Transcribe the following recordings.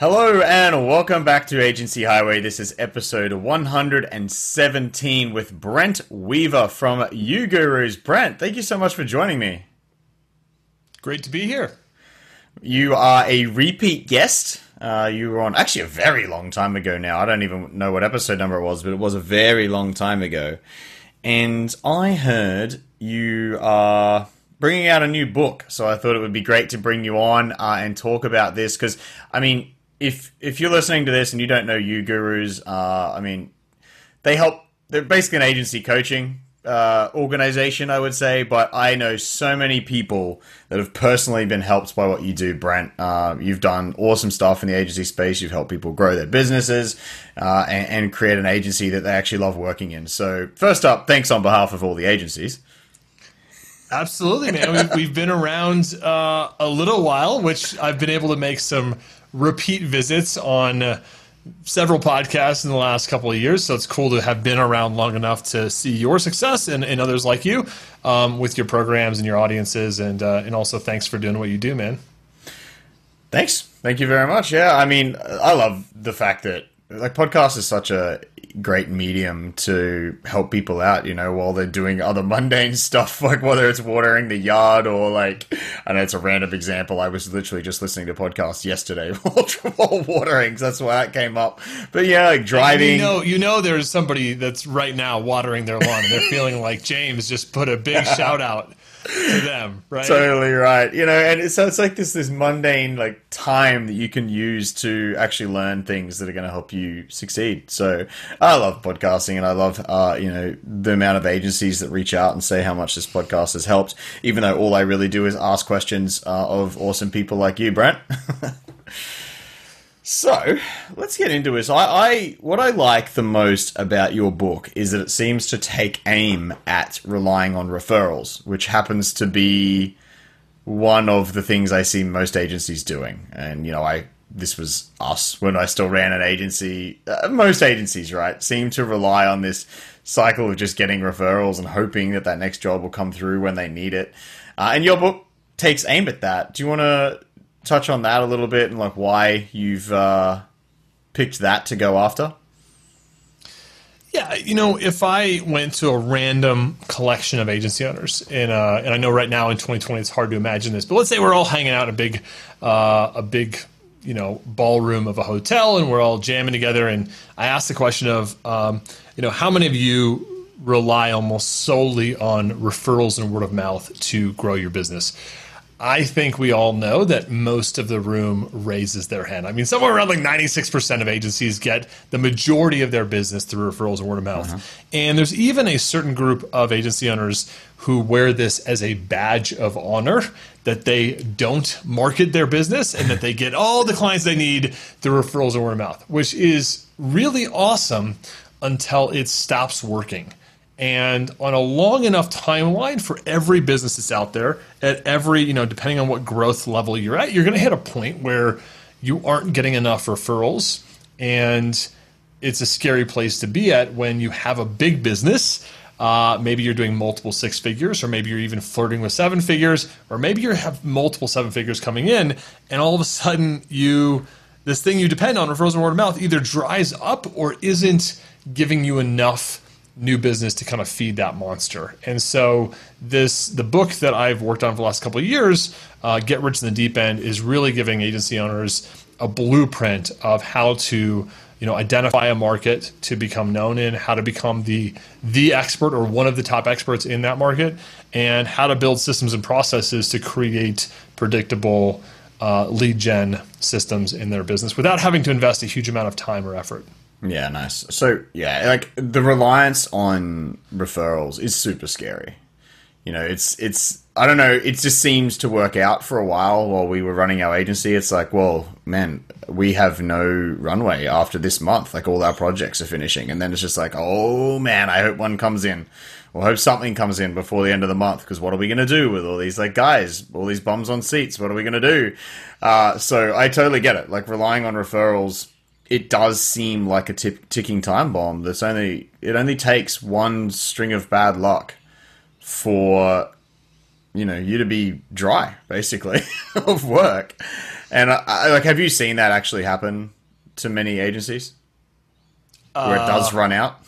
Hello and welcome back to Agency Highway. This is episode 117 with Brent Weaver from uGurus. Brent, thank you so much for joining me. Great to be here. You are a repeat guest. Uh, you were on actually a very long time ago now. I don't even know what episode number it was, but it was a very long time ago. And I heard you are bringing out a new book, so I thought it would be great to bring you on uh, and talk about this because, I mean, if if you're listening to this and you don't know uGurus, uh, I mean, they help. They're basically an agency coaching uh, organization, I would say. But I know so many people that have personally been helped by what you do, Brent. Uh, you've done awesome stuff in the agency space. You've helped people grow their businesses uh, and, and create an agency that they actually love working in. So, first up, thanks on behalf of all the agencies. Absolutely, man. we've, we've been around uh, a little while, which I've been able to make some repeat visits on uh, several podcasts in the last couple of years. So it's cool to have been around long enough to see your success and, and others like you um, with your programs and your audiences. And, uh, and also, thanks for doing what you do, man. Thanks. Thank you very much. Yeah, I mean, I love the fact that like podcast is such a great medium to help people out, you know, while they're doing other mundane stuff, like whether it's watering the yard or like, I know it's a random example. I was literally just listening to podcasts yesterday while watering, so that's why it came up. But yeah, like driving. You know, you know, there's somebody that's right now watering their lawn and they're feeling like James just put a big shout out to them, right? Totally right. You know, and so it's like this this mundane like time that you can use to actually learn things that are going to help you succeed. So I love podcasting, and I love uh, you know the amount of agencies that reach out and say how much this podcast has helped. Even though all I really do is ask questions uh, of awesome people like you, Brent. So let's get into this. I, I, what I like the most about your book is that it seems to take aim at relying on referrals, which happens to be one of the things I see most agencies doing. And you know, I this was us when I still ran an agency. Uh, most agencies, right, seem to rely on this cycle of just getting referrals and hoping that that next job will come through when they need it. Uh, and your book takes aim at that. Do you want to touch on that a little bit and like why you've uh, picked that to go after? Yeah, you know, if I went to a random collection of agency owners, and uh, and I know right now in 2020 it's hard to imagine this, but let's say we're all hanging out in a big, uh, a big, you know, ballroom of a hotel, and we're all jamming together, and I ask the question of, um, you know, how many of you rely almost solely on referrals and word of mouth to grow your business? I think we all know that most of the room raises their hand. I mean, somewhere around like 96% of agencies get the majority of their business through referrals and word of mouth. Uh-huh. And there's even a certain group of agency owners who wear this as a badge of honor that they don't market their business and that they get all the clients they need through referrals and word of mouth, which is really awesome until it stops working. And on a long enough timeline for every business that's out there, at every, you know, depending on what growth level you're at, you're going to hit a point where you aren't getting enough referrals. And it's a scary place to be at when you have a big business. Uh, maybe you're doing multiple six figures, or maybe you're even flirting with seven figures, or maybe you have multiple seven figures coming in, and all of a sudden you this thing you depend on, referrals and word of mouth, either dries up or isn't giving you enough new business to kind of feed that monster. And so this the book that I've worked on for the last couple of years, uh, Get Rich in the Deep End, is really giving agency owners a blueprint of how to you know identify a market to become known in, how to become the the expert or one of the top experts in that market, and how to build systems and processes to create predictable uh, lead gen systems in their business without having to invest a huge amount of time or effort. Yeah, nice. So yeah, like the reliance on referrals is super scary. you know, it's it's I don't know. It just seems to work out for a while while we were running our agency. It's like, well, man, we have no runway after this month. Like all our projects are finishing, and then it's just like, oh man, I hope one comes in. Or hope something comes in before the end of the month because what are we going to do with all these like guys, all these bums on seats? What are we going to do? Uh, so I totally get it. Like relying on referrals, it does seem like a ticking time bomb. That's only it only takes one string of bad luck for you know you to be dry basically of work. And I, I, like have you seen that actually happen to many agencies? Where it does uh, run out?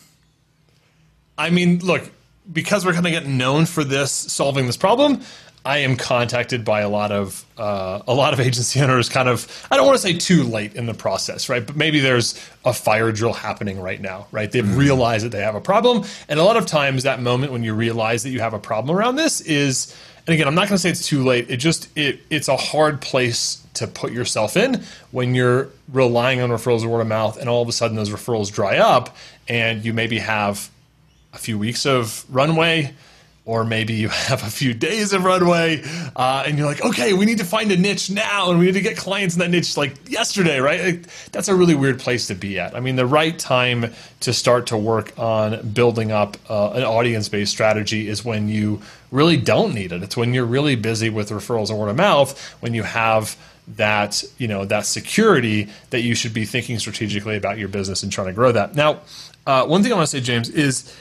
I mean look because we're kind of getting known for this solving this problem I am contacted by a lot of uh, a lot of agency owners. Kind of, I don't want to say too late in the process, right? But maybe there's a fire drill happening right now, right? They've mm-hmm. realized that they have a problem, and a lot of times that moment when you realize that you have a problem around this is, and again, I'm not going to say it's too late. It just it it's a hard place to put yourself in when you're relying on referrals or word of mouth, and all of a sudden those referrals dry up, and you maybe have a few weeks of runway or maybe you have a few days of runway uh, and you're like okay we need to find a niche now and we need to get clients in that niche like yesterday right? Like, that's a really weird place to be at. I mean the right time to start to work on building up uh, an audience-based strategy is when you really don't need it. It's when you're really busy with referrals and word of mouth when you have that you know that security that you should be thinking strategically about your business and trying to grow that. Now uh, one thing i want to say james is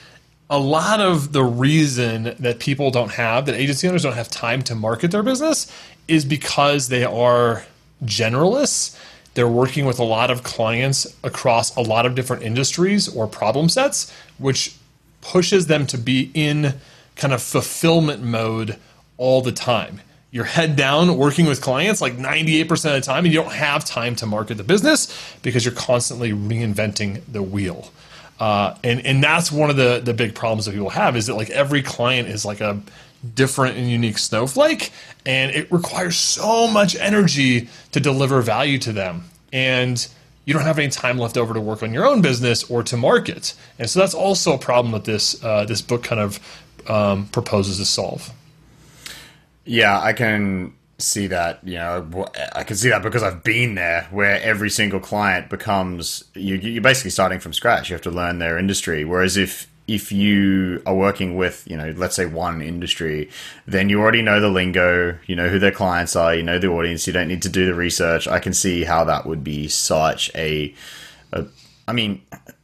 a lot of the reason that people don't have that agency owners don't have time to market their business is because they are generalists. They're working with a lot of clients across a lot of different industries or problem sets which pushes them to be in kind of fulfillment mode all the time. You're head down working with clients like 98% of the time and you don't have time to market the business because you're constantly reinventing the wheel uh, and and that's one of the the big problems that people have is that like every client is like a different and unique snowflake, and it requires so much energy to deliver value to them, and you don't have any time left over to work on your own business or to market, and so that's also a problem that this uh, this book kind of um, proposes to solve. Yeah, I can see that you know i can see that because i've been there where every single client becomes you, you're basically starting from scratch. You have to learn their industry. Whereas if if you are working with you know let's say one industry then you already know the lingo you know who their clients are you know the audience you don't need to do the research. I can see how that would be such a, a I mean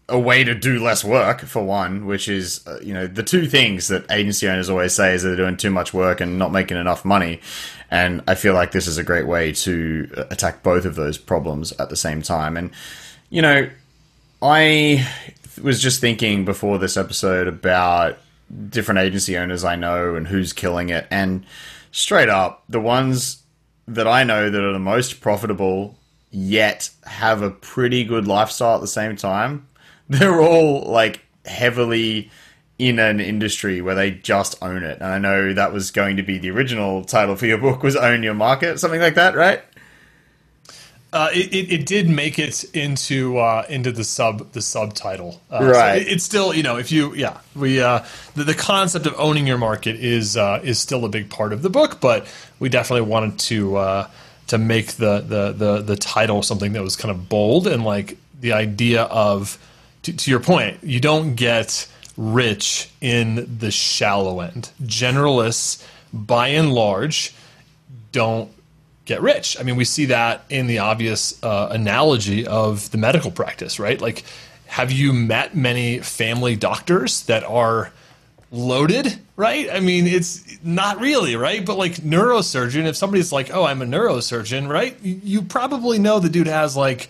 a way to do less work for one, which is uh, you know the two things that agency owners always say is they're doing too much work and not making enough money, and I feel like this is a great way to uh, attack both of those problems at the same time. And you know, I was just thinking before this episode about different agency owners I know and who's killing it, and straight up the ones that I know that are the most profitable yet have a pretty good lifestyle at the same time they're all like heavily in an industry where they just own it. And I know that was going to be the original title for your book was Own Your Market, something like that, right? Uh, it, it, did make it into uh, into the sub the subtitle. Uh, right. So it, it's still you know if you yeah we uh, the, the concept of owning your market is uh, is still a big part of the book, but we definitely wanted to uh, to make the, the the the title something that was kind of bold and like the idea of to, to your point, you don't get rich in the shallow end. Generalists, by and large, don't get rich. I mean, we see that in the obvious uh, analogy of the medical practice, right? Like, have you met many family doctors that are loaded, right? I mean, it's not really, right? But like neurosurgeon, if somebody's like, "Oh, I'm a neurosurgeon," right? You probably know the dude has like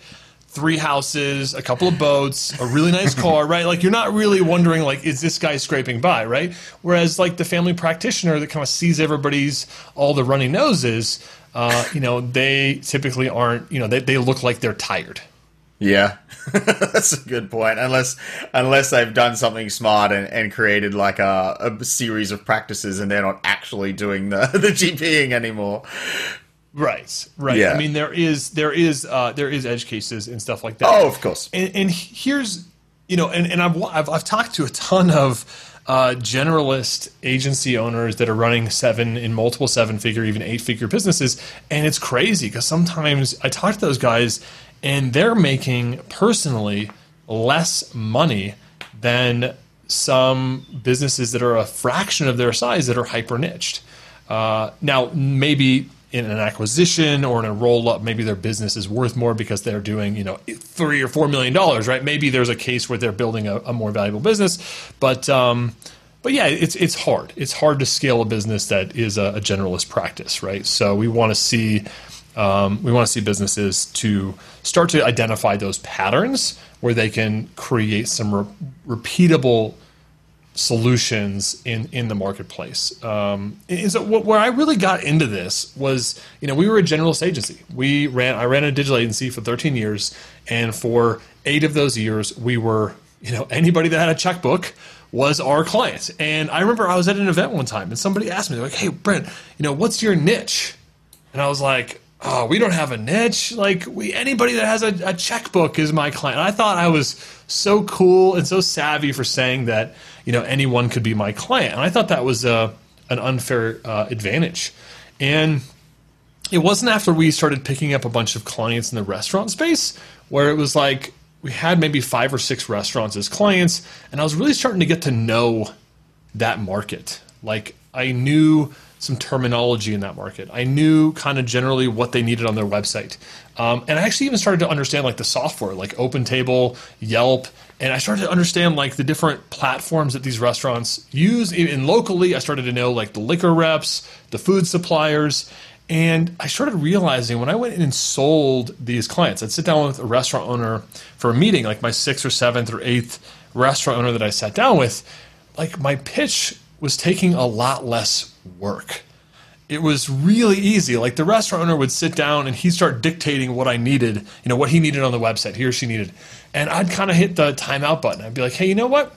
three houses, a couple of boats, a really nice car, right? Like you're not really wondering like is this guy scraping by, right? Whereas like the family practitioner that kind of sees everybody's all the runny noses, uh, you know, they typically aren't, you know, they, they look like they're tired. Yeah, that's a good point. Unless unless they've done something smart and, and created like a, a series of practices and they're not actually doing the, the GPing anymore. Right, right. Yeah. I mean, there is there is uh, there is edge cases and stuff like that. Oh, of course. And, and here's you know, and, and I've, I've I've talked to a ton of uh, generalist agency owners that are running seven in multiple seven figure, even eight figure businesses. And it's crazy because sometimes I talk to those guys and they're making personally less money than some businesses that are a fraction of their size that are hyper niched. Uh, now, maybe in an acquisition or in a roll up, maybe their business is worth more because they're doing, you know, three or four million dollars, right? Maybe there's a case where they're building a, a more valuable business, but um, but yeah, it's it's hard. It's hard to scale a business that is a, a generalist practice, right? So we want to see um, we want to see businesses to start to identify those patterns where they can create some re- repeatable solutions in in the marketplace. Um, and so what, where I really got into this was, you know, we were a generalist agency. We ran I ran a digital agency for 13 years, and for eight of those years, we were, you know, anybody that had a checkbook was our client. And I remember I was at an event one time, and somebody asked me, like, "Hey, Brent, you know, what's your niche?" And I was like, oh, we don't have a niche. Like we anybody that has a, a checkbook is my client. And I thought I was so cool and so savvy for saying that you know anyone could be my client, and I thought that was a, uh, an unfair uh, advantage. And it wasn't after we started picking up a bunch of clients in the restaurant space where it was like we had maybe five or six restaurants as clients, and I was really starting to get to know that market. Like I knew some terminology in that market. I knew kind of generally what they needed on their website. Um, and I actually even started to understand like the software, like OpenTable, Yelp, and I started to understand like the different platforms that these restaurants use. And locally, I started to know like the liquor reps, the food suppliers. And I started realizing when I went in and sold these clients, I'd sit down with a restaurant owner for a meeting, like my sixth or seventh or eighth restaurant owner that I sat down with, like my pitch was taking a lot less work. It was really easy. Like the restaurant owner would sit down and he'd start dictating what I needed, you know, what he needed on the website, he or she needed. And I'd kind of hit the timeout button. I'd be like, hey, you know what?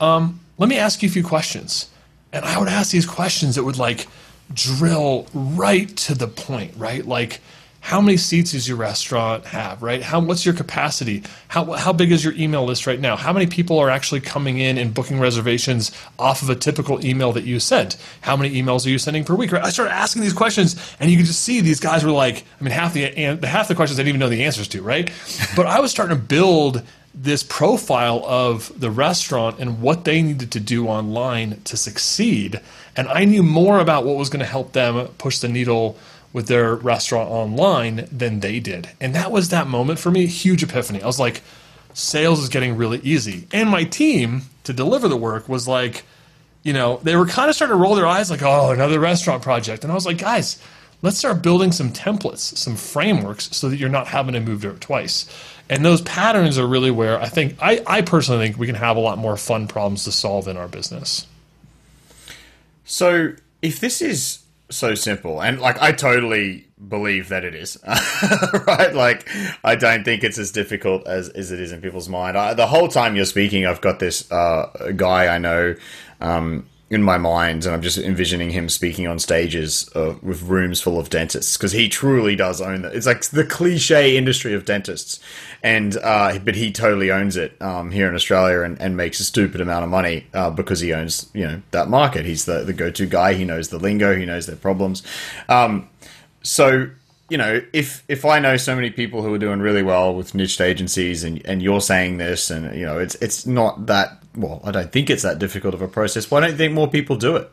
Um, let me ask you a few questions. And I would ask these questions that would like drill right to the point, right? Like, how many seats does your restaurant have right? How what's your capacity? How how big is your email list right now? How many people are actually coming in and booking reservations off of a typical email that you sent? How many emails are you sending per week? Right i started asking these questions and you could just see these guys were like i mean half the half the questions i didn't even know the answers to right? But i was starting to build this profile of the restaurant and what they needed to do online to succeed and i knew more about what was going to help them push the needle with their restaurant online than they did. And that was that moment for me, huge epiphany. I was like, sales is getting really easy. And my team to deliver the work was like, you know, they were kind of starting to roll their eyes like, oh, another restaurant project. And I was like, guys, let's start building some templates, some frameworks so that you're not having to move it twice. And those patterns are really where I think, I, I personally think we can have a lot more fun problems to solve in our business. So if this is so simple. And like i totally believe that it is. Right? Like i don't think it's as difficult as, as it is in people's mind. I, the whole time you're speaking i've got this uh, guy i know um, in my mind, and I'm just envisioning him speaking on stages uh, with rooms full of dentists because he truly does own it. It's like the cliche industry of dentists, and uh, but he totally owns it um, here in Australia and, and, makes a stupid amount of money uh, because he owns you know that market. He's the the go to guy. He knows the lingo. He knows their problems. Um, so you know, if if I know so many people who are doing really well with niche agencies, and and you're saying this, and you know, it's it's not that well. I don't think it's that difficult of a process. Why don't you think more people do it?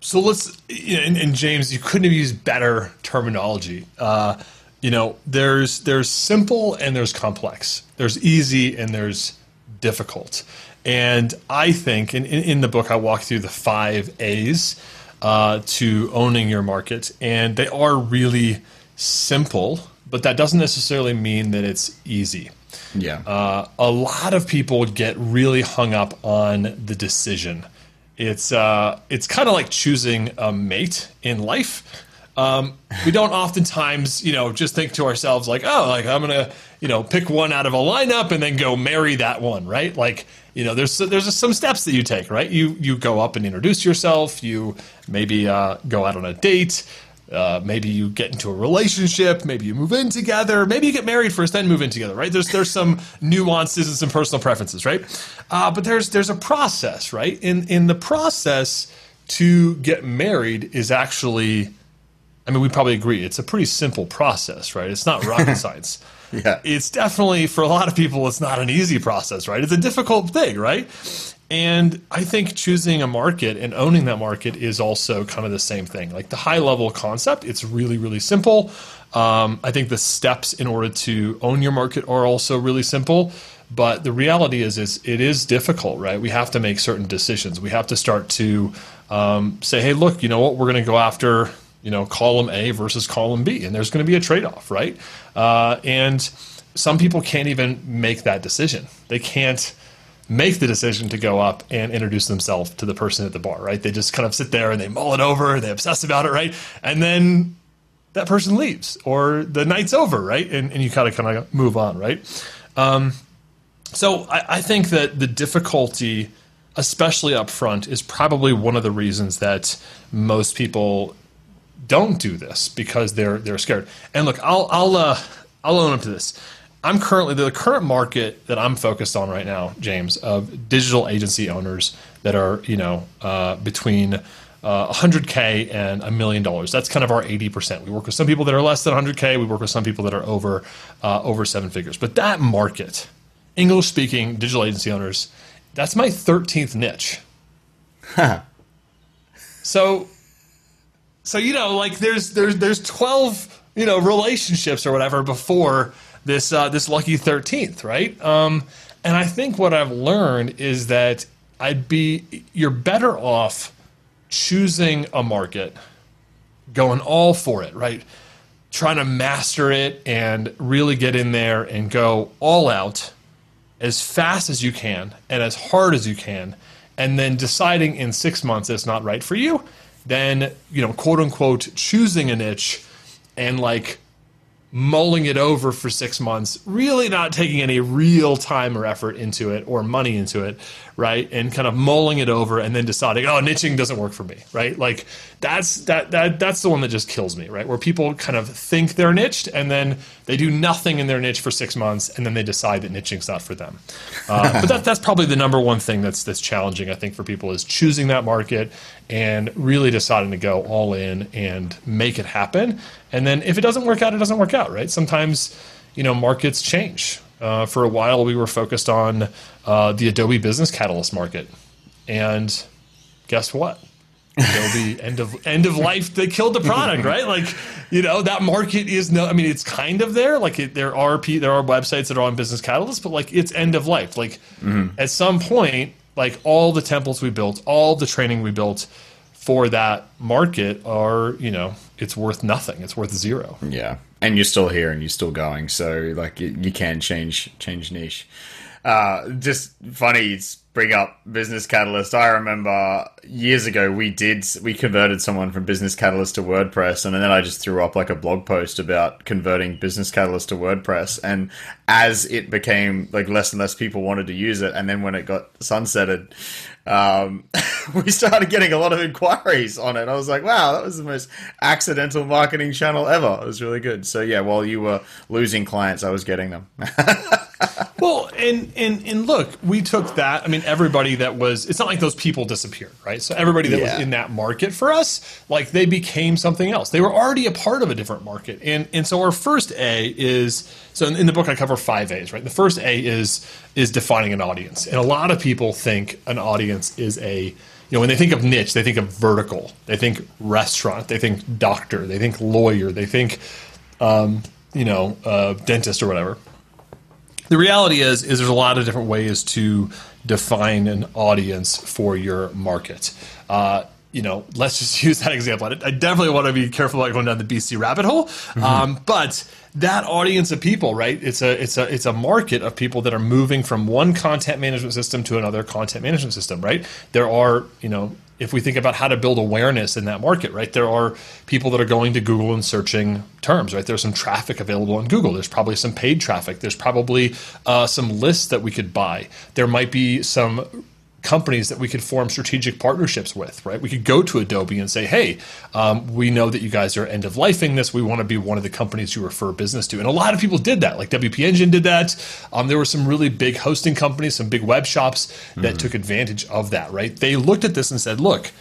So let's, and, and James, you couldn't have used better terminology. Uh, you know, there's there's simple and there's complex. There's easy and there's difficult. And I think, in, in, in the book, I walk through the five A's uh, to owning your market. And they are really simple, but that doesn't necessarily mean that it's easy. Yeah. Uh, a lot of people get really hung up on the decision. It's uh, it's kind of like choosing a mate in life. Um, we don't oftentimes, you know, just think to ourselves like, oh, like I'm gonna, you know, pick one out of a lineup and then go marry that one, right? Like you know there's there's some steps that you take right you you go up and introduce yourself you maybe uh, go out on a date uh, maybe you get into a relationship, maybe you move in together, maybe you get married first, then move in together, right? There's there's some nuances and some personal preferences, right? Uh, but there's there's a process, right? In in the process to get married is actually, I mean, we probably agree, it's a pretty simple process, right? It's not rocket science. Yeah. It's definitely for a lot of people, it's not an easy process, right? It's a difficult thing, right? And I think choosing a market and owning that market is also kind of the same thing. Like the high level concept, it's really, really simple. Um, I think the steps in order to own your market are also really simple. But the reality is, is it is difficult, right? We have to make certain decisions. We have to start to um, say, hey, look, you know what? We're going to go after, you know, column A versus column B, and there's going to be a trade off, right? Uh, and some people can't even make that decision. They can't make the decision to go up and introduce themselves to the person at the bar, right? They just kind of sit there and they mull it over, they obsess about it, right? And then that person leaves or the night's over, right? And, and you kind of kind of move on, right? Um, so I, I think that the difficulty, especially up front, is probably one of the reasons that most people don't do this because they're they're scared. And look, I'll I'll uh, I'll own up to this. I'm currently the current market that I'm focused on right now, James, of digital agency owners that are you know uh, between uh, 100k and a million dollars. That's kind of our 80%. We work with some people that are less than 100k. We work with some people that are over uh, over seven figures. But that market, English speaking digital agency owners, that's my 13th niche. so, so you know, like there's there's there's 12 you know relationships or whatever before this uh, this lucky 13th, right? Um, and I think what I've learned is that I'd be you're better off choosing a market, going all for it, right? Trying to master it and really get in there and go all out as fast as you can and as hard as you can, and then deciding in six months it's not right for you, then you know, quote unquote, choosing a niche and like mulling it over for six months, really not taking any real time or effort into it or money into it, right? And kind of mulling it over and then deciding, oh, niching doesn't work for me, right? Like that's that that that's the one that just kills me, right? Where people kind of think they're niched and then they do nothing in their niche for six months and then they decide that niching's not for them. Uh, but that, that's probably the number one thing that's that's challenging, I think, for people is choosing that market and really deciding to go all in and make it happen. And then if it doesn't work out, it doesn't work out, right? Sometimes, you know, markets change. Uh, for a while, we were focused on uh, the Adobe Business Catalyst market, and guess what? Adobe end of end of life. They killed the product, right? Like, you know, that market is no. I mean, it's kind of there. Like, it, there are there are websites that are on Business Catalyst, but like, it's end of life. Like, mm-hmm. at some point, like all the templates we built, all the training we built for that market are, you know, it's worth nothing. It's worth zero. Yeah, and you're still here and you're still going. So like you, you can change change niche. Uh, just funny bring up Business Catalyst. I remember years ago we did we converted someone from Business Catalyst to WordPress, and then I just threw up like a blog post about converting Business Catalyst to WordPress. And as it became like less and less people wanted to use it, and then when it got sunsetted, um, we started getting a lot of inquiries on it. I was like, wow, that was the most accidental marketing channel ever. It was really good. So yeah, while you were losing clients, I was getting them. well, and and and look, we took that. I mean, everybody that was. It's not like those people disappeared, right? So everybody that yeah. was in that market for us, like they became something else. They were already a part of a different market, and and so our first A is so in, in the book I cover five A's, right? The first A is is defining an audience, and a lot of people think an audience is a you know when they think of niche, they think of vertical, they think restaurant, they think doctor, they think lawyer, they think um, you know uh, dentist or whatever. The reality is is there's a lot of different ways to define an audience for your market. Uh, you know, let's just use that example. I definitely want to be careful about going down the BC rabbit hole, mm-hmm. um, but that audience of people, right? It's a it's a it's a market of people that are moving from one content management system to another content management system, right? There are you know if we think about how to build awareness in that market, right? There are people that are going to Google and searching terms, right? There's some traffic available on Google. There's probably some paid traffic. There's probably uh, some lists that we could buy. There might be some companies that we could form strategic partnerships with, right? We could go to Adobe and say, hey, um, we know that you guys are end of lifing this. We want to be one of the companies you refer business to. And a lot of people did that. Like WP Engine did that. Um, there were some really big hosting companies, some big web shops that mm-hmm. took advantage of that, right? They looked at this and said, look,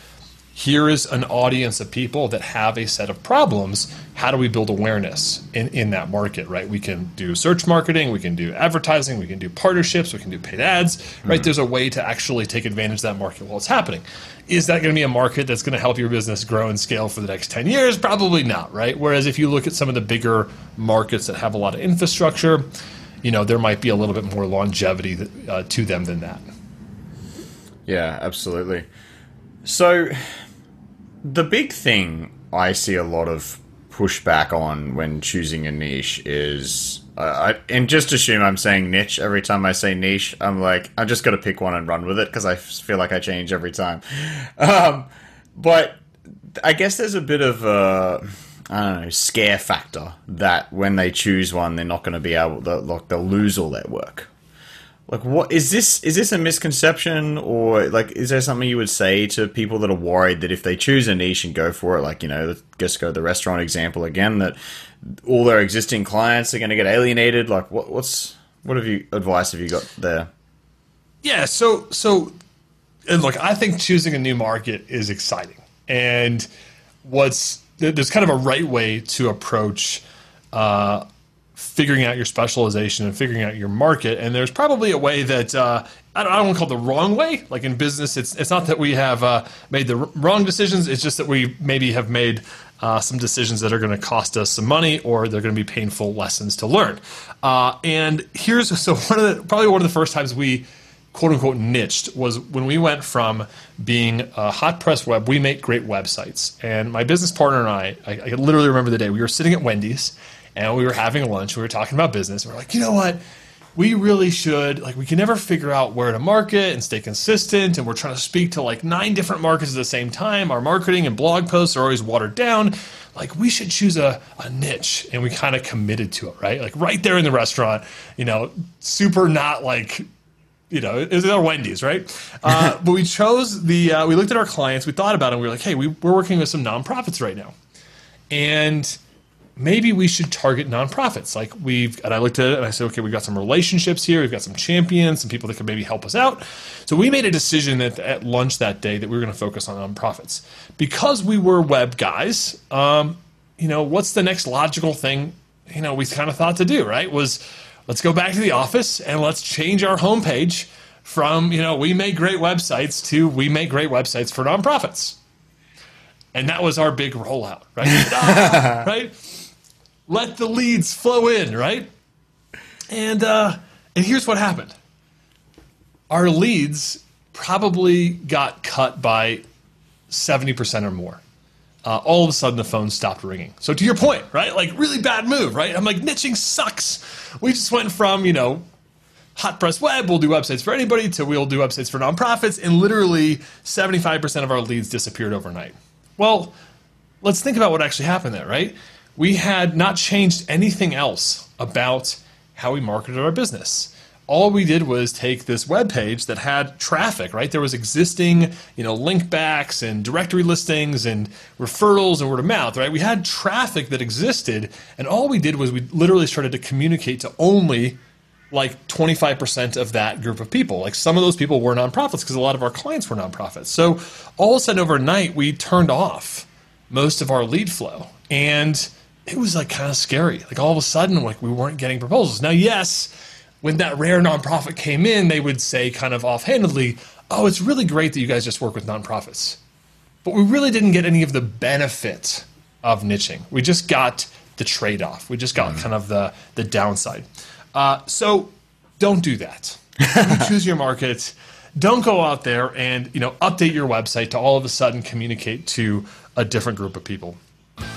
here is an audience of people that have a set of problems. How do we build awareness in, in that market, right? We can do search marketing, we can do advertising, we can do partnerships, we can do paid ads, right? Mm-hmm. There's a way to actually take advantage of that market while it's happening. Is that going to be a market that's going to help your business grow and scale for the next 10 years? Probably not, right? Whereas if you look at some of the bigger markets that have a lot of infrastructure, you know, there might be a little bit more longevity uh, to them than that. Yeah, absolutely. So the big thing I see a lot of pushback on when choosing a niche is uh, I, and just assume I'm saying niche every time I say niche. I'm like, I just got to pick one and run with it because I feel like I change every time. Um, but I guess there's a bit of a, I don't know, scare factor that when they choose one, they're not going to be able to, like, they'll lose all their work like what is this is this a misconception or like is there something you would say to people that are worried that if they choose a niche and go for it like you know just go the restaurant example again that all their existing clients are going to get alienated? Like what, what's what have you advice have you got there? Yeah so so and look i think choosing a new market is exciting. And what's there's kind of a right way to approach uh, figuring out your specialization and figuring out your market. And there's probably a way that uh, I don't, I don't want to call it the wrong way. Like in business, it's it's not that we have uh, made the wrong decisions. It's just that we maybe have made uh, some decisions that are going to cost us some money or they're going to be painful lessons to learn. Uh, and here's so one of the probably one of the first times we quote unquote niched was when we went from being a hot press web, we make great websites. And my business partner and I, I, I literally remember the day we were sitting at Wendy's and we were having lunch. We were talking about business. We we're like, you know what? We really should like we can never figure out where to market and stay consistent. And we're trying to speak to like nine different markets at the same time. Our marketing and blog posts are always watered down. Like we should choose a, a niche, and we kind of committed to it, right? Like right there in the restaurant, you know, super not like you know, it was our Wendy's, right? Uh, but we chose the, uh, we looked at our clients, we thought about it, and we were like, hey, we, we're working with some nonprofits right now. And maybe we should target nonprofits. Like we've, and I looked at it and I said, okay, we've got some relationships here. We've got some champions, some people that could maybe help us out. So we made a decision at, at lunch that day that we were going to focus on nonprofits because we were web guys. Um, you know, what's the next logical thing? You know, we kind of thought to do right was let's go back to the office and let's change our homepage from you know we make great websites to we make great websites for nonprofits and that was our big rollout right right let the leads flow in, right? And uh, and here's what happened. Our leads probably got cut by 70% or more. Uh, all of a sudden the phone stopped ringing. So to your point, right? Like really bad move, right? I'm like niching sucks. We just went from, you know, hot press web, we'll do websites for anybody to we'll do websites for nonprofits and literally 75% of our leads disappeared overnight. Well, let's think about what actually happened there, right? We had not changed anything else about how we marketed our business. All we did was take this web page that had traffic, right? There was existing, you know, link backs and directory listings and referrals and word of mouth, right? We had traffic that existed, and all we did was we literally started to communicate to only like 25% of that group of people. Like some of those people were nonprofits because a lot of our clients were nonprofits. So all of a sudden overnight, we turned off most of our lead flow. And it was like kind of scary. Like all of a sudden, like we weren't getting proposals. Now, yes, when that rare nonprofit came in, they would say kind of offhandedly, "Oh, it's really great that you guys just work with nonprofits," but we really didn't get any of the benefit of niching. We just got the trade-off. We just got mm-hmm. kind of the the downside. Uh, so, don't do that. you choose your market. Don't go out there and you know update your website to all of a sudden communicate to a different group of people.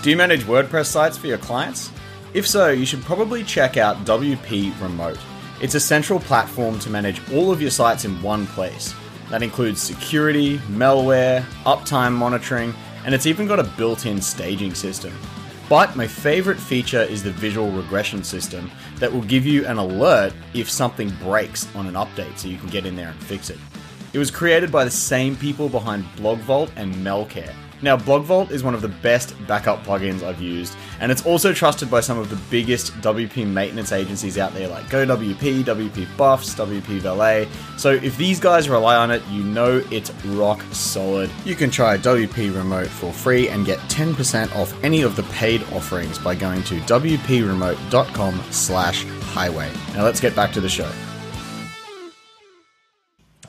Do you manage WordPress sites for your clients? If so, you should probably check out WP Remote. It's a central platform to manage all of your sites in one place. That includes security, malware, uptime monitoring, and it's even got a built in staging system. But my favorite feature is the visual regression system that will give you an alert if something breaks on an update so you can get in there and fix it. It was created by the same people behind BlogVault and MalCare. Now, BlogVault is one of the best backup plugins I've used, and it's also trusted by some of the biggest WP maintenance agencies out there like GoWP, WP Buffs, WP Valet. So if these guys rely on it, you know it's rock solid. You can try WP Remote for free and get 10% off any of the paid offerings by going to wpremote.com slash highway. Now let's get back to the show.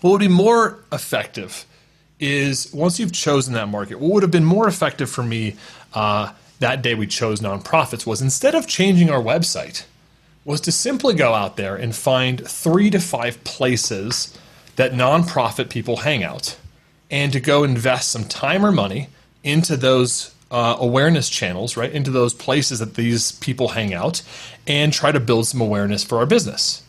What would be more effective is once you've chosen that market, what would have been more effective for me uh, that day we chose nonprofits was instead of changing our website, was to simply go out there and find three to five places that nonprofit people hang out and to go invest some time or money into those uh, awareness channels, right? Into those places that these people hang out and try to build some awareness for our business.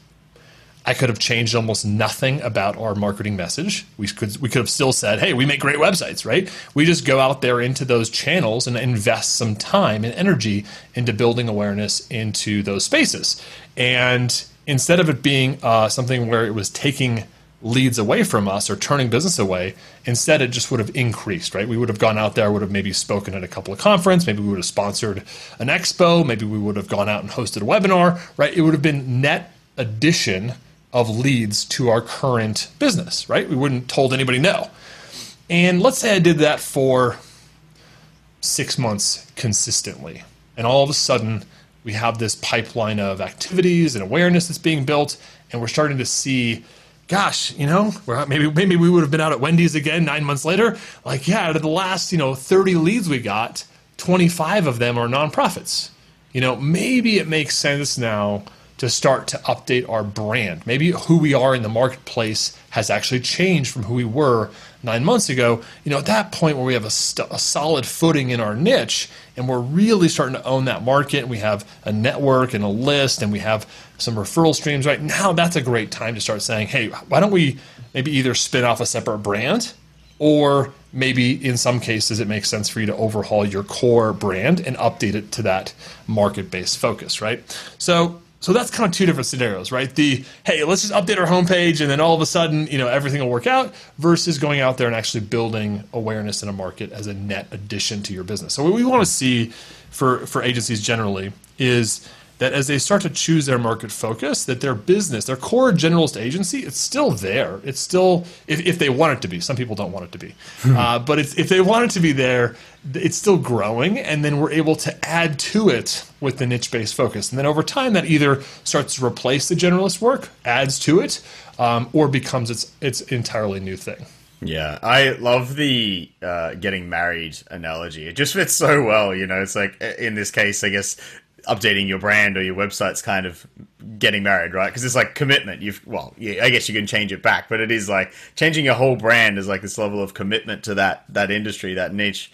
I could have changed almost nothing about our marketing message. We could we could have still said, "Hey, we make great websites," right? We just go out there into those channels and invest some time and energy into building awareness into those spaces. And instead of it being uh, something where it was taking leads away from us or turning business away, instead it just would have increased, right? We would have gone out there, would have maybe spoken at a couple of conference, maybe we would have sponsored an expo, maybe we would have gone out and hosted a webinar, right? It would have been net addition of leads to our current business, right? We wouldn't told anybody no. And let's say I did that for six months consistently. And all of a sudden, we have this pipeline of activities and awareness that's being built, and we're starting to see, gosh, you know, maybe maybe we would have been out at Wendy's again nine months later. Like, yeah, out of the last, you know, 30 leads we got, 25 of them are nonprofits. You know, maybe it makes sense now to start to update our brand. Maybe who we are in the marketplace has actually changed from who we were nine months ago. You know, at that point where we have a, st- a, solid footing in our niche and we're really starting to own that market, and we have a network and a list, and we have some referral streams right now, that's a great time to start saying, hey, why don't we maybe either spin off a separate brand or maybe in some cases it makes sense for you to overhaul your core brand and update it to that market based focus, right? So so that's kind of two different scenarios, right? The hey, let's just update our homepage and then all of a sudden, you know, everything will work out versus going out there and actually building awareness in a market as a net addition to your business. So what we want to see for for agencies generally is that as they start to choose their market focus, that their business, their core generalist agency, it's still there. It's still, if, if they want it to be. Some people don't want it to be. Hmm. uh, but if they want it to be there, it's still growing. And then we're able to add to it with the niche based focus. And then over time, that either starts to replace the generalist work, adds to it, um, or becomes its, its entirely new thing. Yeah, I love the uh, getting married analogy. It just fits so well. You know, it's like in this case, I guess updating your brand or your website's kind of getting married, right? Because it's like commitment. You've well, yeah, I guess you can change it back, but it is like changing your whole brand is like this level of commitment to that that industry, that niche.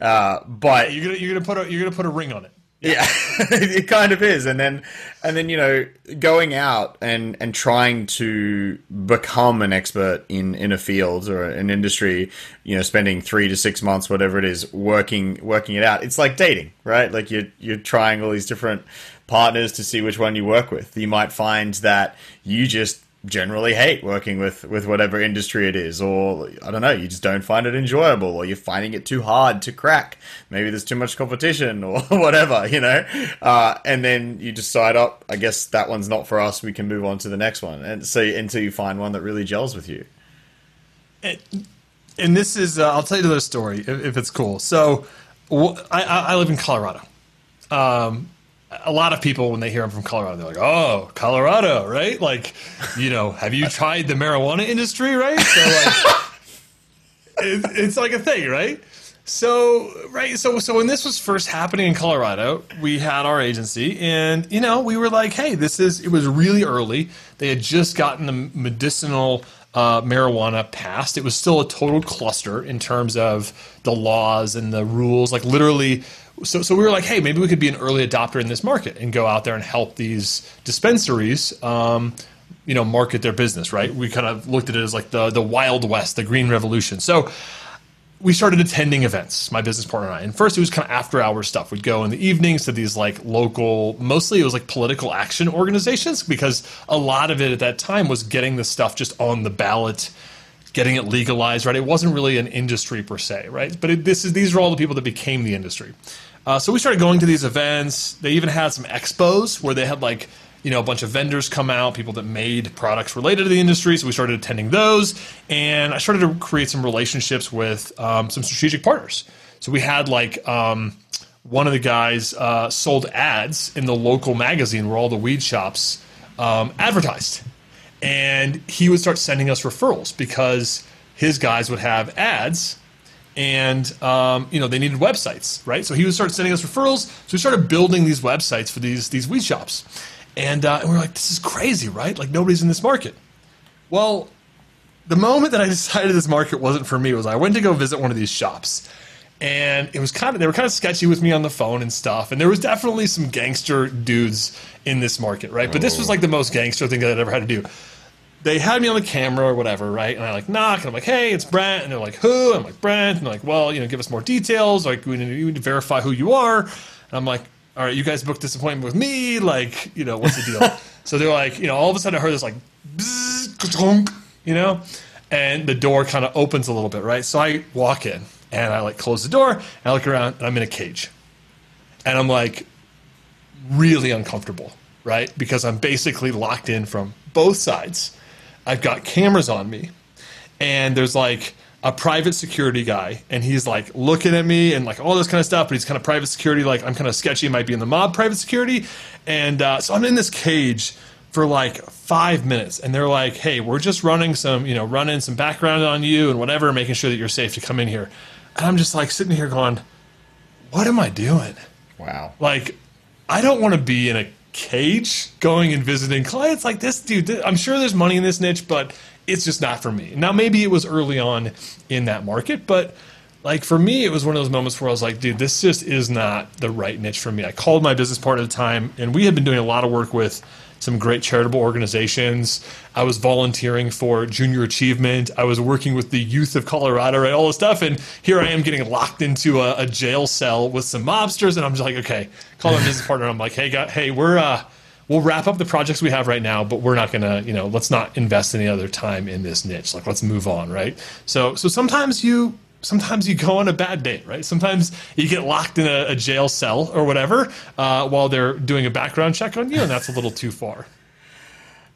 Uh, but you're gonna you're gonna put a you're gonna put a ring on it. Yeah, it kind of is, and then and then you know going out and and trying to become an expert in in a field or an industry, you know, spending three to six months, whatever it is, working working it out. It's like dating, right? Like you're you're trying all these different partners to see which one you work with. You might find that you just generally hate working with with whatever industry it is or i don't know you just don't find it enjoyable or you're finding it too hard to crack. Maybe there's too much competition or whatever you know? Uh, and then you decide up oh, i guess that one's not for us we can move on to the next one. And so until you find one that really gels with you. And, this is uh, i'll tell you the story if, if it's cool. So I, I live in colorado. Um, a lot of people when they hear I'm from Colorado, they're like, "Oh, Colorado, right? Like, you know, have you tried the marijuana industry, right?" So like, it, it's like a thing, right? So right, so so when this was first happening in Colorado, we had our agency, and you know, we were like, "Hey, this is." It was really early. They had just gotten the medicinal uh, marijuana passed. It was still a total cluster in terms of the laws and the rules. Like literally, so, so we were like, hey, maybe we could be an early adopter in this market and go out there and help these dispensaries, um, you know, market their business, right? We kind of looked at it as like the the Wild West, the Green Revolution. So we started attending events, my business partner and I. And first, it was kind of after hours stuff. We'd go in the evenings to these like local, mostly it was like political action organizations because a lot of it at that time was getting the stuff just on the ballot getting it legalized, right? It wasn't really an industry per se, right? But it, this is these are all the people that became the industry. Uh, so we started going to these events. They even had some expos where they had like you know a bunch of vendors come out, people that made products related to the industry. So we started attending those, and I started to create some relationships with um, some strategic partners. So we had like. Um, one of the guys uh, sold ads in the local magazine where all the weed shops um, advertised and he would start sending us referrals because his guys would have ads and um, you know they needed websites right? So he would start sending us referrals. So we started building these websites for these these weed shops. And, uh, and we are like this is crazy right? Like nobody's in this market. Well the moment that i decided this market wasn't for me was i went to go visit one of these shops. And it was kind of they were kind of sketchy with me on the phone and stuff. And there was definitely some gangster dudes in this market right? But this was like the most gangster thing that i'd ever had to do they had me on the camera or whatever, right? And I like knock, and I'm like, "Hey, it's Brent," and they're like, "Who?" I'm like, "Brent," and they're like, "Well, you know, give us more details. Like, we need, we need to verify who you are." And I'm like, "All right, you guys booked this appointment with me. Like, you know, what's the deal?" so they're like, you know, all of a sudden I heard this like, you know, and the door kind of opens a little bit, right? So I walk in and I like close the door and I look around and I'm in a cage, and I'm like, really uncomfortable, right? Because I'm basically locked in from both sides I've got cameras on me, and there's like a private security guy, and he's like looking at me and like all this kind of stuff. But he's kind of private security, like I'm kind of sketchy, might be in the mob private security, and uh, so I'm in this cage for like five minutes, and they're like, "Hey, we're just running some, you know, running some background on you and whatever, making sure that you're safe to come in here." And I'm just like sitting here going, "What am I doing?" Wow. Like, I don't want to be in a cage going and visiting clients like this dude i'm sure there's money in this niche but it's just not for me. Now maybe it was early on in that market but like for me it was one of those moments where i was like dude this just is not the right niche for me. I called my business partner at the time and we had been doing a lot of work with some great charitable organizations. I was volunteering for Junior Achievement. I was working with the youth of Colorado, right? All this stuff. And here I am getting locked into a, a jail cell with some mobsters. And I'm just like, okay, call my business partner. I'm like, hey, guy, hey, we're, uh, we'll wrap up the projects we have right now, but we're not gonna, you know, let's not invest any other time in this niche. Like, let's move on, right? So, so sometimes you sometimes you go on a bad date, right? Sometimes you get locked in a, a jail cell or whatever uh, while they're doing a background check on you, and that's a little too far.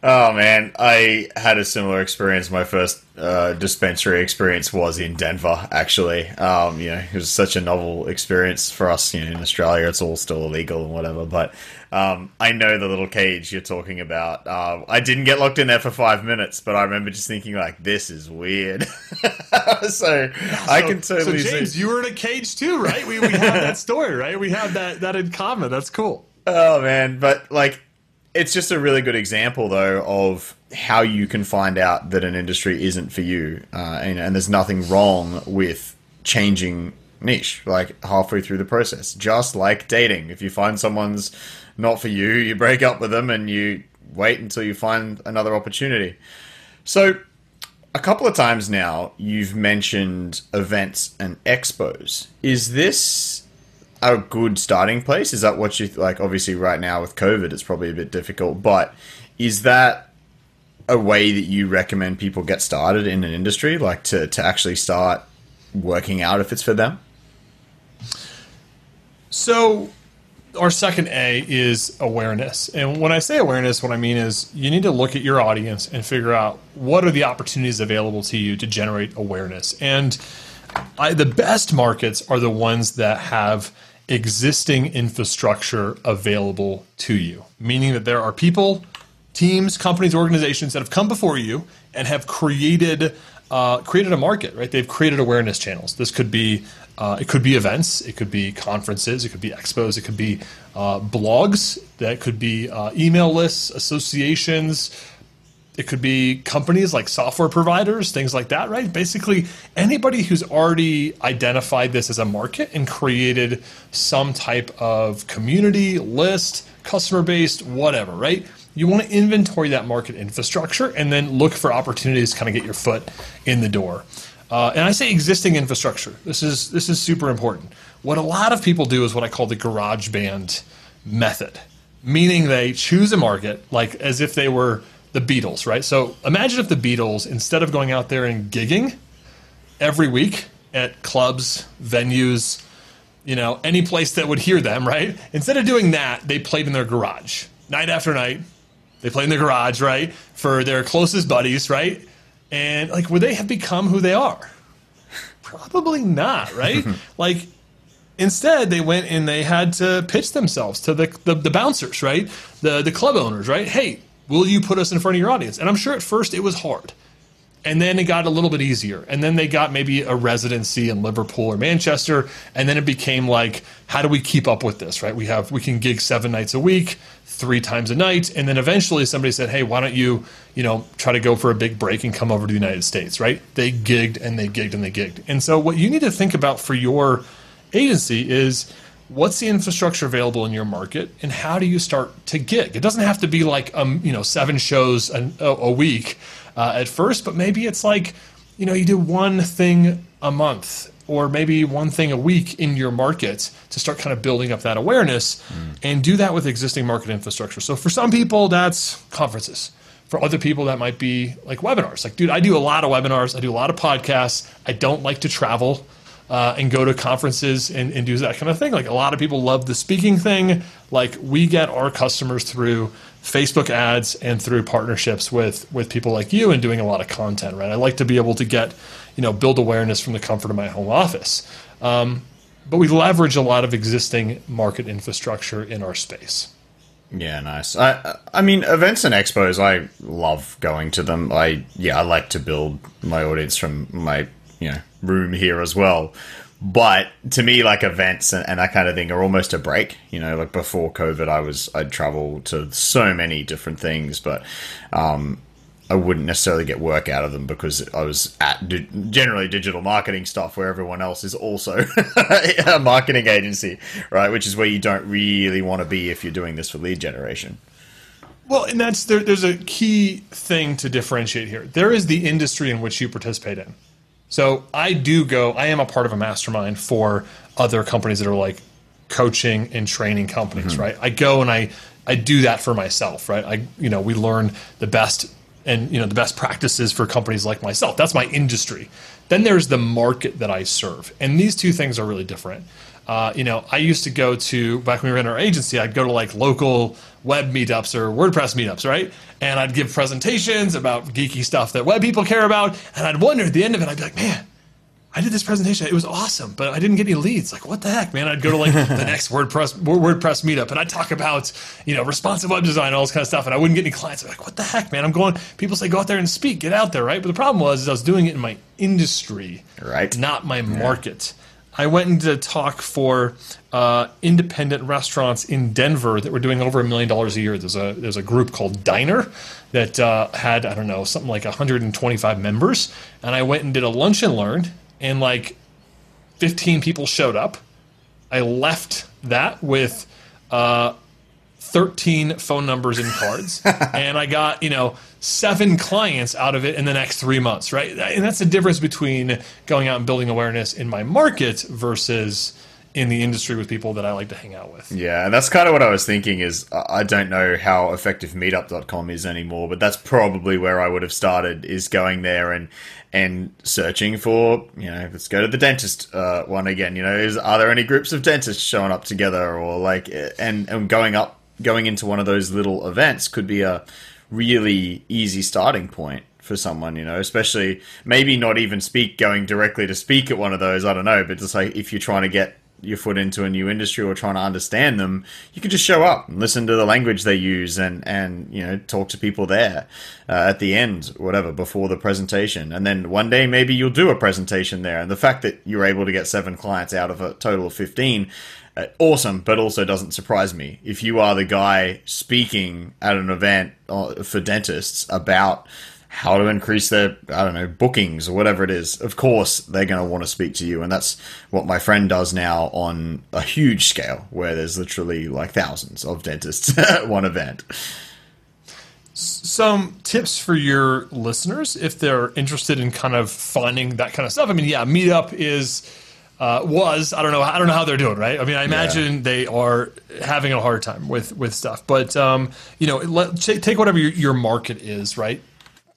Oh man, I had a similar experience. My first uh, dispensary experience was in Denver. Actually, um, you know, it was such a novel experience for us. You know, in Australia, it's all still illegal and whatever. But um, I know the little cage you're talking about. Uh, I didn't get locked in there for five minutes, but I remember just thinking like, "This is weird." so, so, I can totally. So James, see. you were in a cage too, right? We, we have that story, right? We have that that in common. That's cool. Oh man, but like it's just a really good example, though, of how you can find out that an industry isn't for you, uh, and, and there's nothing wrong with changing niche like halfway through the process. Just like dating, if you find someone's not for you, you break up with them and you wait until you find another opportunity. So, a couple of times now, you've mentioned events and expos. Is this a good starting place? Is that what you like? Obviously, right now with COVID, it's probably a bit difficult, but is that a way that you recommend people get started in an industry, like to, to actually start working out if it's for them? So, our second A is awareness. And when I say awareness, what I mean is you need to look at your audience and figure out what are the opportunities available to you to generate awareness. And I, the best markets are the ones that have existing infrastructure available to you, meaning that there are people, teams, companies, organizations that have come before you and have created uh, created a market. Right? They've created awareness channels. This could be uh, it could be events, it could be conferences, it could be expos, it could be uh, blogs, that could be uh, email lists, associations, it could be companies like software providers, things like that, right? Basically, anybody who's already identified this as a market and created some type of community, list, customer based, whatever, right? You want to inventory that market infrastructure and then look for opportunities to kind of get your foot in the door. Uh, and I say existing infrastructure. This is this is super important. What a lot of people do is what I call the garage band method, meaning they choose a market like as if they were the Beatles, right? So imagine if the Beatles, instead of going out there and gigging every week at clubs, venues, you know, any place that would hear them, right? Instead of doing that, they played in their garage night after night. They played in their garage, right? For their closest buddies, right? And like, would they have become who they are? Probably not, right? like, instead, they went and they had to pitch themselves to the, the, the bouncers, right? The, the club owners, right? Hey, will you put us in front of your audience? And I'm sure at first it was hard. And then it got a little bit easier. And then they got maybe a residency in liverpool or manchester. And then it became like how do we keep up with this right? We have we can gig seven nights a week three times a night. And then eventually somebody said hey why don't you you know try to go for a big break and come over to the united states right? They gigged and they gigged and they gigged. And so what you need to think about for your agency is what's the infrastructure available in your market and how do you start to gig it doesn't have to be like um you know seven shows a, a week uh, at first, but maybe it's like, you know, you do one thing a month or maybe one thing a week in your market to start kind of building up that awareness mm. and do that with existing market infrastructure. So for some people, that's conferences. For other people, that might be like webinars. Like, dude, I do a lot of webinars, I do a lot of podcasts. I don't like to travel. Uh, and go to conferences and, and do that kind of thing. Like a lot of people love the speaking thing. Like we get our customers through Facebook ads and through partnerships with with people like you and doing a lot of content. Right, I like to be able to get you know build awareness from the comfort of my home office. Um, but we leverage a lot of existing market infrastructure in our space. Yeah, nice. I I mean, events and expos, I love going to them. I yeah, I like to build my audience from my you know room here as well. But to me, like events and, and, that kind of thing are almost a break. You know, like before COVID, I was I'd travel to so many different things, but um, I wouldn't necessarily get work out of them because I was at di- generally digital marketing stuff where everyone else is also a marketing agency, right? Which is where you don't really want to be if you're doing this for lead generation. Well, and that's there, there's a key thing to differentiate here. There is the industry in which you participate in. So I do go, I am a part of a mastermind for other companies that are like coaching and training companies, mm-hmm. right? I go and I I do that for myself, right? I you know, we learn the best and you know the best practices for companies like myself. That's my industry. Then there's the market that I serve. And these two things are really different. Uh, you know, I used to go to back when we were in our agency. I'd go to like local web meetups or WordPress meetups, right? And I'd give presentations about geeky stuff that web people care about. And I'd wonder at the end of it, I'd be like, man, I did this presentation. It was awesome, but I didn't get any leads. Like, what the heck, man? I'd go to like the next WordPress WordPress meetup, and I'd talk about you know responsive web design, all this kind of stuff, and I wouldn't get any clients. I'm like, what the heck, man? I'm going. People say go out there and speak, get out there, right? But the problem was, I was doing it in my industry, right, not my market. I went into talk for uh, independent restaurants in Denver that were doing over a million dollars a year. There's a there's a group called Diner that uh, had I don't know something like 125 members, and I went and did a lunch and learn, and like 15 people showed up. I left that with uh, 13 phone numbers and cards, and I got you know seven clients out of it in the next three months, right? And that's the difference between going out and building awareness in my market versus in the industry with people that I like to hang out with. Yeah, and that's kind of what I was thinking is I don't know how effective meetup.com is anymore, but that's probably where I would have started is going there and and searching for, you know, let's go to the dentist uh, one again, you know, is are there any groups of dentists showing up together or like and and going up going into one of those little events could be a really easy starting point for someone, you know, especially maybe not even speak going directly to speak at one of those, I don't know, but just like if you're trying to get your foot into a new industry or trying to understand them, you can just show up and listen to the language they use and, and you know, talk to people there uh, at the end, whatever, before the presentation. And then one day maybe you'll do a presentation there. And the fact that you're able to get seven clients out of a total of 15 uh, awesome, but also doesn't surprise me. If you are the guy speaking at an event uh, for dentists about how to increase their, I don't know, bookings or whatever it is, of course they're going to want to speak to you. And that's what my friend does now on a huge scale where there's literally like thousands of dentists at one event. Some tips for your listeners if they're interested in kind of finding that kind of stuff. I mean, yeah, Meetup is uh, was I don't know I don't know how they're doing right. I mean I imagine yeah. they are having a hard time with with stuff. But um, you know let, take whatever your, your market is right.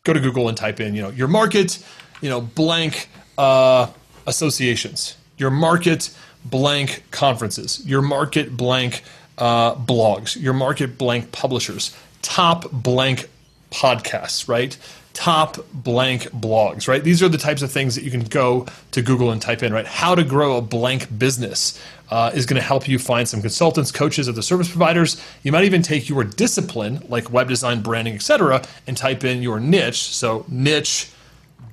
Go to Google and type in you know your market you know blank uh, associations your market blank conferences your market blank uh, blogs your market blank publishers top blank podcasts right top blank blogs, right? These are the types of things that you can go to Google and type in, right? How to grow a blank business uh, is going to help you find some consultants, coaches, other service providers. You might even take your discipline, like web design, branding, etc., and type in your niche. So niche,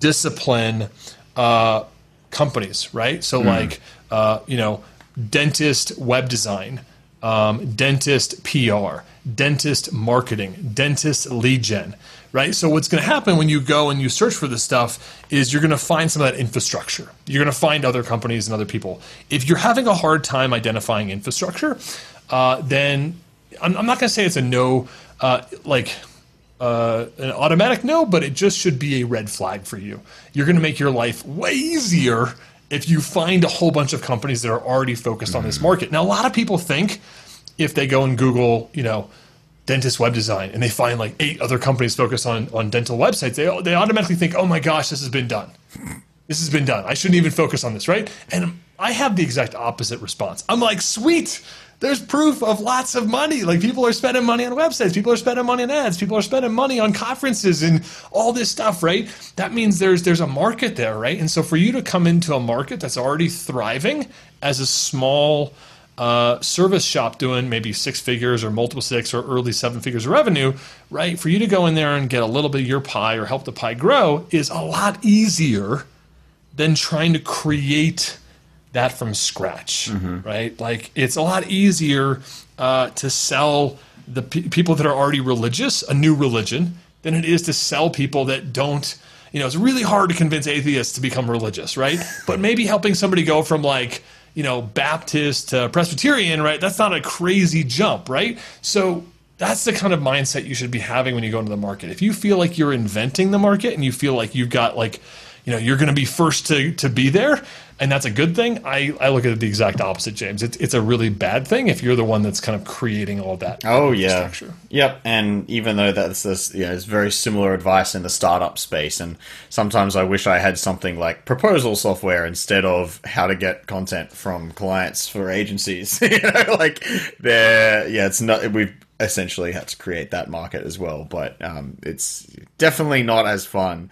discipline, uh, companies, right? So mm. like, uh, you know, dentist web design, um, dentist PR, dentist marketing, dentist lead gen right? So what's going to happen when you go and you search for this stuff is you're going to find some of that infrastructure. You're going to find other companies and other people. If you're having a hard time identifying infrastructure, uh, then I'm, I'm not going to say it's a no, uh, like uh, an automatic no, but it just should be a red flag for you. You're going to make your life way easier if you find a whole bunch of companies that are already focused mm-hmm. on this mm. market. Now, a lot of people think if they go and Google, you know, dentist web design and they find like eight other companies focused on, on dental websites, they, they automatically think, oh my gosh, this has been done. This has been done. I shouldn't even focus on this, right? And I have the exact opposite response. I'm like, sweet, there's proof of lots of money. Like people are spending money on websites, people are spending money on ads, people are spending money on conferences and all this stuff, right? That means there's there's a market there, right? And so for you to come into a market that's already thriving as a small uh, service shop doing maybe six figures or multiple six or early seven figures of revenue, right? For you to go in there and get a little bit of your pie or help the pie grow is a lot easier than trying to create that from scratch, mm-hmm. right? Like it's a lot easier uh, to sell the pe- people that are already religious a new religion than it is to sell people that don't. You know, it's really hard to convince atheists to become religious, right? But maybe helping somebody go from like you know, Baptist to Presbyterian, right? That's not a crazy jump, right? So that's the kind of mindset you should be having when you go into the market. If you feel like you're inventing the market and you feel like you've got like, you know, you're going to be first to, to be there, and that's a good thing. I, I look at it the exact opposite, James. It's, it's a really bad thing if you're the one that's kind of creating all that. Oh yeah, yep. And even though that's this, yeah, it's very similar advice in the startup space. And sometimes I wish I had something like proposal software instead of how to get content from clients for agencies. you know, like there, yeah, it's not. We've essentially had to create that market as well, but um, it's definitely not as fun.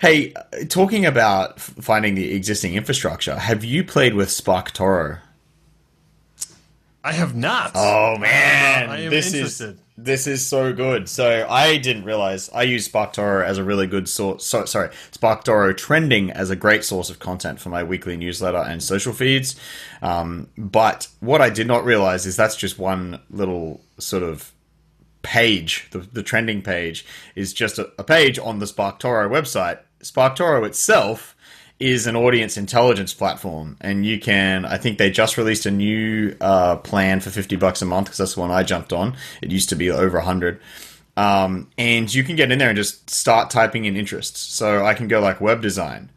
Hey, talking about finding the existing infrastructure, have you played with SparkToro? I have not. Oh man, uh, I am this interested. is this is so good. So I didn't realize I use SparkToro as a really good source. So, sorry, SparkToro trending as a great source of content for my weekly newsletter and social feeds. Um, but what I did not realize is that's just one little sort of page. The, the trending page is just a, a page on the SparkToro website SparkToro itself is an audience intelligence platform, and you can. I think they just released a new uh, plan for fifty bucks a month because that's the one I jumped on. It used to be over a hundred. Um, and you can get in there and just start typing in interests. So I can go like web design,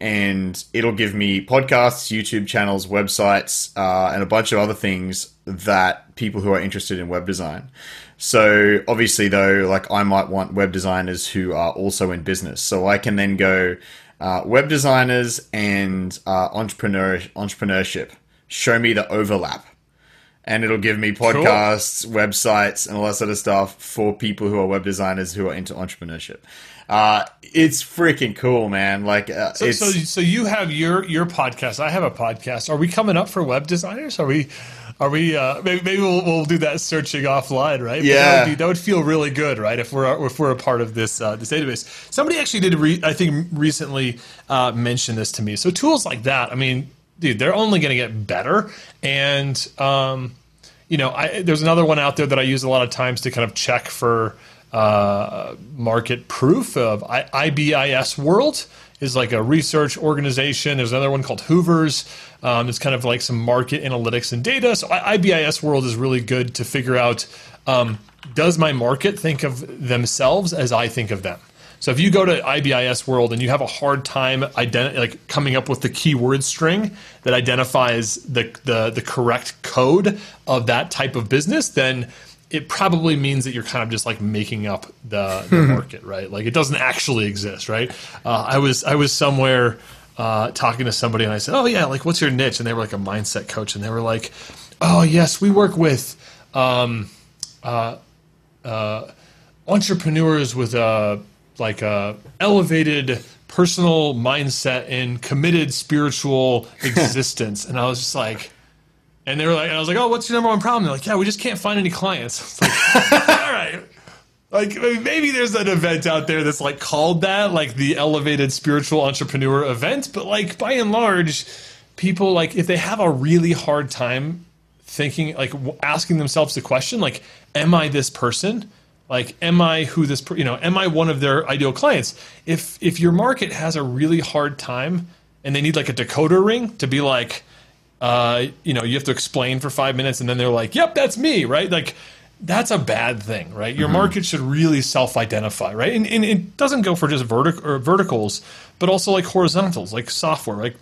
and it'll give me podcasts, YouTube channels, websites, uh, and a bunch of other things that people who are interested in web design. So obviously, though, like I might want web designers who are also in business, so I can then go uh, web designers and uh, entrepreneur entrepreneurship. Show me the overlap, and it'll give me podcasts, cool. websites, and all that sort of stuff for people who are web designers who are into entrepreneurship. Uh, it's freaking cool, man. Like, uh, so, so, so you have your your podcast. I have a podcast. Are we coming up for web designers? Are we? Are we? Uh, maybe, maybe we'll, we'll do that searching offline, right? Yeah, that would, be, that would, feel really good, right? If we're if we're a part of this uh, this database. Somebody actually did, re- I think, recently uh, mention this to me. So tools like that, I mean, dude, they're only going to get better. And um, you know, I, there's another one out there that I use a lot of times to kind of check for uh, market proof of I, IBIS World is like a research organization. There's another one called Hoovers. Um, it's kind of like some market analytics and data. So IBIS World is really good to figure out um, does my market think of themselves as I think of them? So if you go to IBIS World and you have a hard time like coming up with the keyword string that identifies the, the the correct code of that type of business, then it probably means that you're kind of just like making up the, the market, right? Like it doesn't actually exist, right? Uh, I was I was somewhere uh, talking to somebody and I said, "Oh yeah, like what's your niche?" And they were like a mindset coach, and they were like, "Oh yes, we work with um, uh, uh, entrepreneurs with a like a elevated." personal mindset and committed spiritual existence and i was just like and they were like, and I was like, oh, what's your number one problem? They're like, yeah, we just can't find any clients. Like, all right. Like maybe there's an event out there that's like called that, like the elevated spiritual entrepreneur event, but like by and large, people like if they have a really hard time thinking, like asking themselves the question, like, am I this person? Like, am I who this, you know, am I one of their ideal clients? If if your market has a really hard time and they need like a decoder ring to be like, uh, you know, you have to explain for five minutes and then they're like, yep, that's me, right? Like, that's a bad thing, right? Your mm-hmm. market should really self-identify, right? And, and, it doesn't go for just vertic- or verticals, but also like horizontals, like software, like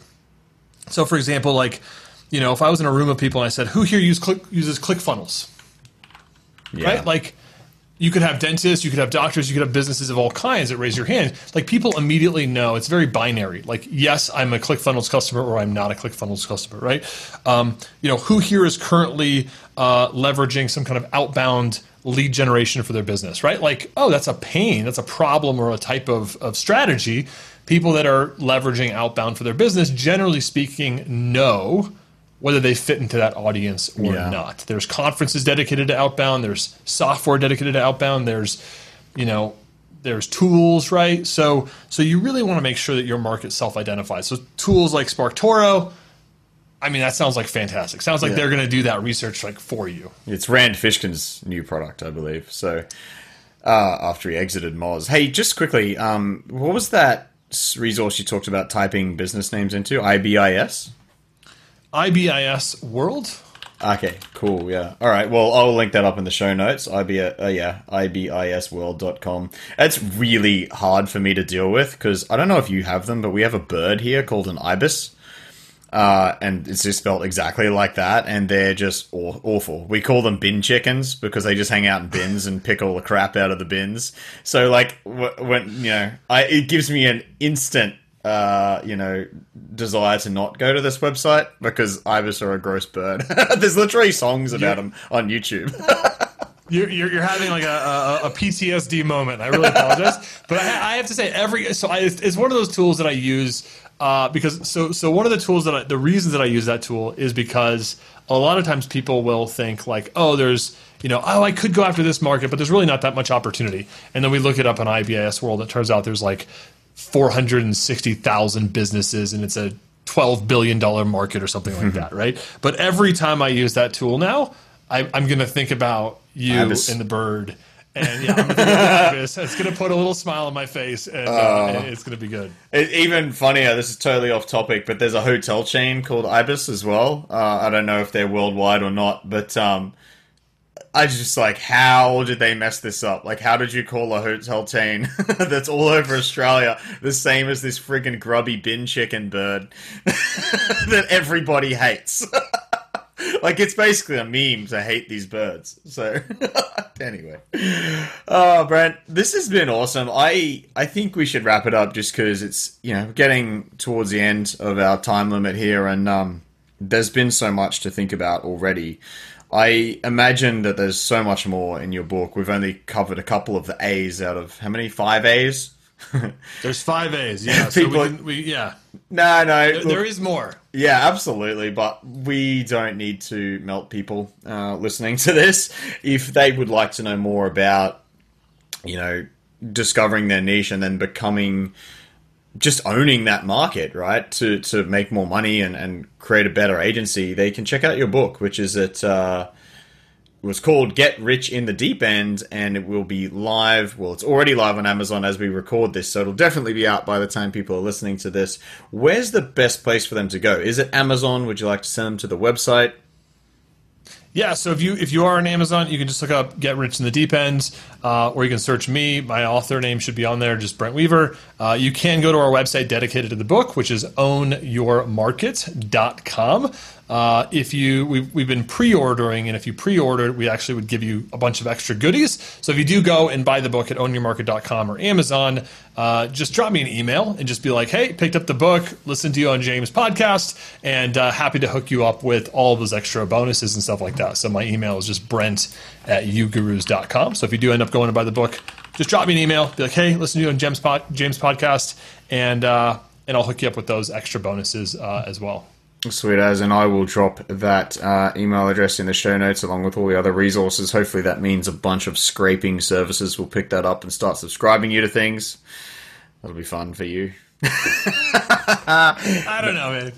So, for example, like, you know, if I was in a room of people and I said, "Who here use click, uses ClickFunnels?" Yeah. Right? Like, you could have dentists, you could have doctors, you could have businesses of all kinds that raise your hand. Like people immediately know it's very binary. Like, yes, I'm a ClickFunnels customer or I'm not a ClickFunnels customer, right? Um, you know, who here is currently uh, leveraging some kind of outbound lead generation for their business, right? Like, oh, that's a pain, that's a problem or a type of, of strategy. People that are leveraging outbound for their business, generally speaking, know whether they fit into that audience or yeah. not. There's conferences dedicated to outbound, there's software dedicated to outbound, there's you know, there's tools, right? So so you really want to make sure that your market self-identifies. So tools like SparkToro, I mean, that sounds like fantastic. Sounds like yeah. they're going to do that research like for you. It's Rand Fishkin's new product, I believe. So uh, after he exited Moz, hey, just quickly, um, what was that resource you talked about typing business names into? IBIS. IBIS World. Okay, cool. Yeah. All right. Well, I'll link that up in the show notes. IB, uh, yeah, ibisworld.com. It's really hard for me to deal with because I don't know if you have them, but we have a bird here called an ibis. Uh, and it's just spelled exactly like that, and they're just aw- awful. We call them bin chickens because they just hang out in bins and pick all the crap out of the bins. So, like, when you know, I, it gives me an instant uh, you know, desire to not go to this website because ibis are a gross bird. There's literally songs about them on YouTube. You're, you're, you're, having like a, a, a, PTSD moment. I really apologize, but I, I, have to say every so I, it's one of those tools that I use uh, because so so one of the tools that I, the reasons that I use that tool is because a lot of times people will think like oh there's you know oh I could go after this market but there's really not that much opportunity and then we look it up on IBIS World it turns out there's like 460,000 businesses and it's a 12 billion dollar market or something like that, right? But every time I use that tool now, I, am going to think about you Ibis. and the bird. And yeah, gonna it's going to put a little smile on my face, and uh, uh, it's going to be good. It, even funnier, this is totally off topic, but there's a hotel chain called Ibis as well. Uh, I don't know if they're worldwide or not, but um, I just like, how did they mess this up? Like, how did you call a hotel chain that's all over Australia the same as this friggin' grubby bin chicken bird that everybody hates? like, it's basically a meme to hate these birds. So, anyway, oh, Brent, this has been awesome. I I think we should wrap it up just because it's you know getting towards the end of our time limit here, and um, there's been so much to think about already. I imagine that there's so much more in your book. We've only covered a couple of the A's out of how many? Five A's? there's five A's, yeah. People, so we, can, we, yeah. No, no. There, look, there is more. Yeah, absolutely. But we don't need to melt people uh, listening to this. If they would like to know more about, you know, discovering their niche and then becoming just owning that market, right? To to make more money and, and create a better agency, they can check out your book, which is at uh, was called Get Rich in the Deep End, and it will be live. Well, it's already live on Amazon as we record this, so it'll definitely be out by the time people are listening to this. Where's the best place for them to go? Is it Amazon? Would you like to send them to the website? Yeah, so if you if you are on Amazon, you can just look up "Get Rich in the Deep End," uh, or you can search me. My author name should be on there, just Brent Weaver. Uh, you can go to our website dedicated to the book, which is ownyourmarket.com. Uh, if you we've, we've been pre-ordering, and if you pre-ordered, we actually would give you a bunch of extra goodies. So if you do go and buy the book at ownyourmarket.com or Amazon, uh, just drop me an email and just be like, "Hey, picked up the book, listened to you on James podcast, and uh, happy to hook you up with all those extra bonuses and stuff like that." So my email is just Brent at ugurus.com. So if you do end up going to buy the book, just drop me an email, be like, "Hey, listen to you on James pod, James podcast," and uh, and I'll hook you up with those extra bonuses uh, as well. Sweet as, and I will drop that uh, email address in the show notes along with all the other resources. Hopefully, that means a bunch of scraping services will pick that up and start subscribing you to things. That'll be fun for you. I don't know, man.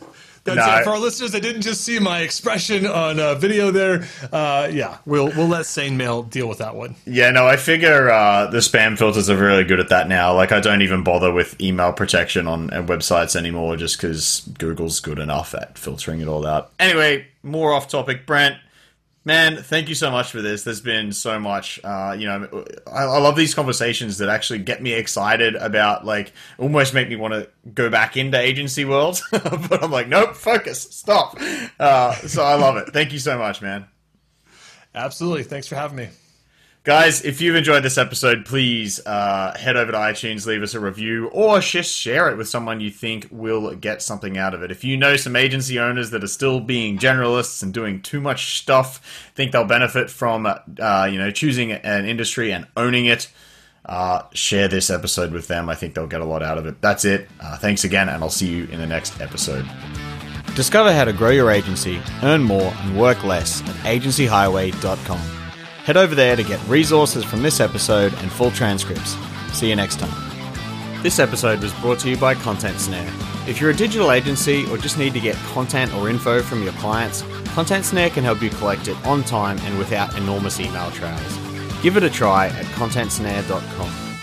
That's it. For our listeners that didn't just see my expression on uh, video there, uh, yeah, we'll we'll let Sane Mail deal with that one. Yeah, no, I figure uh, the spam filters are really good at that now. Like, I don't even bother with email protection on uh, websites anymore just because Google's good enough at filtering it all out. Anyway, more off topic. Brent, man, thank you so much for this. There's been so much. Uh, you know, I, I love these conversations that actually get me excited about, like, almost make me want to go back into agency world. but I'm like, nope, focus, stop. Uh, so I love it. Thank you so much, man. Absolutely. Thanks for having me. Guys, if you've enjoyed this episode, please uh, head over to iTunes, leave us a review, or just share it with someone you think will get something out of it. If you know some agency owners that are still being generalists and doing too much stuff, think they'll benefit from uh, you know choosing an industry and owning it, uh, share this episode with them. I think they'll get a lot out of it. That's it. Uh, thanks again, and I'll see you in the next episode. Discover how to grow your agency, earn more, and work less at agencyhighway.com. Head over there to get resources from this episode and full transcripts. See you next time. This episode was brought to you by Content Snare. If you're a digital agency or just need to get content or info from your clients, Content Snare can help you collect it on time and without enormous email trails. Give it a try at contentsnare.com.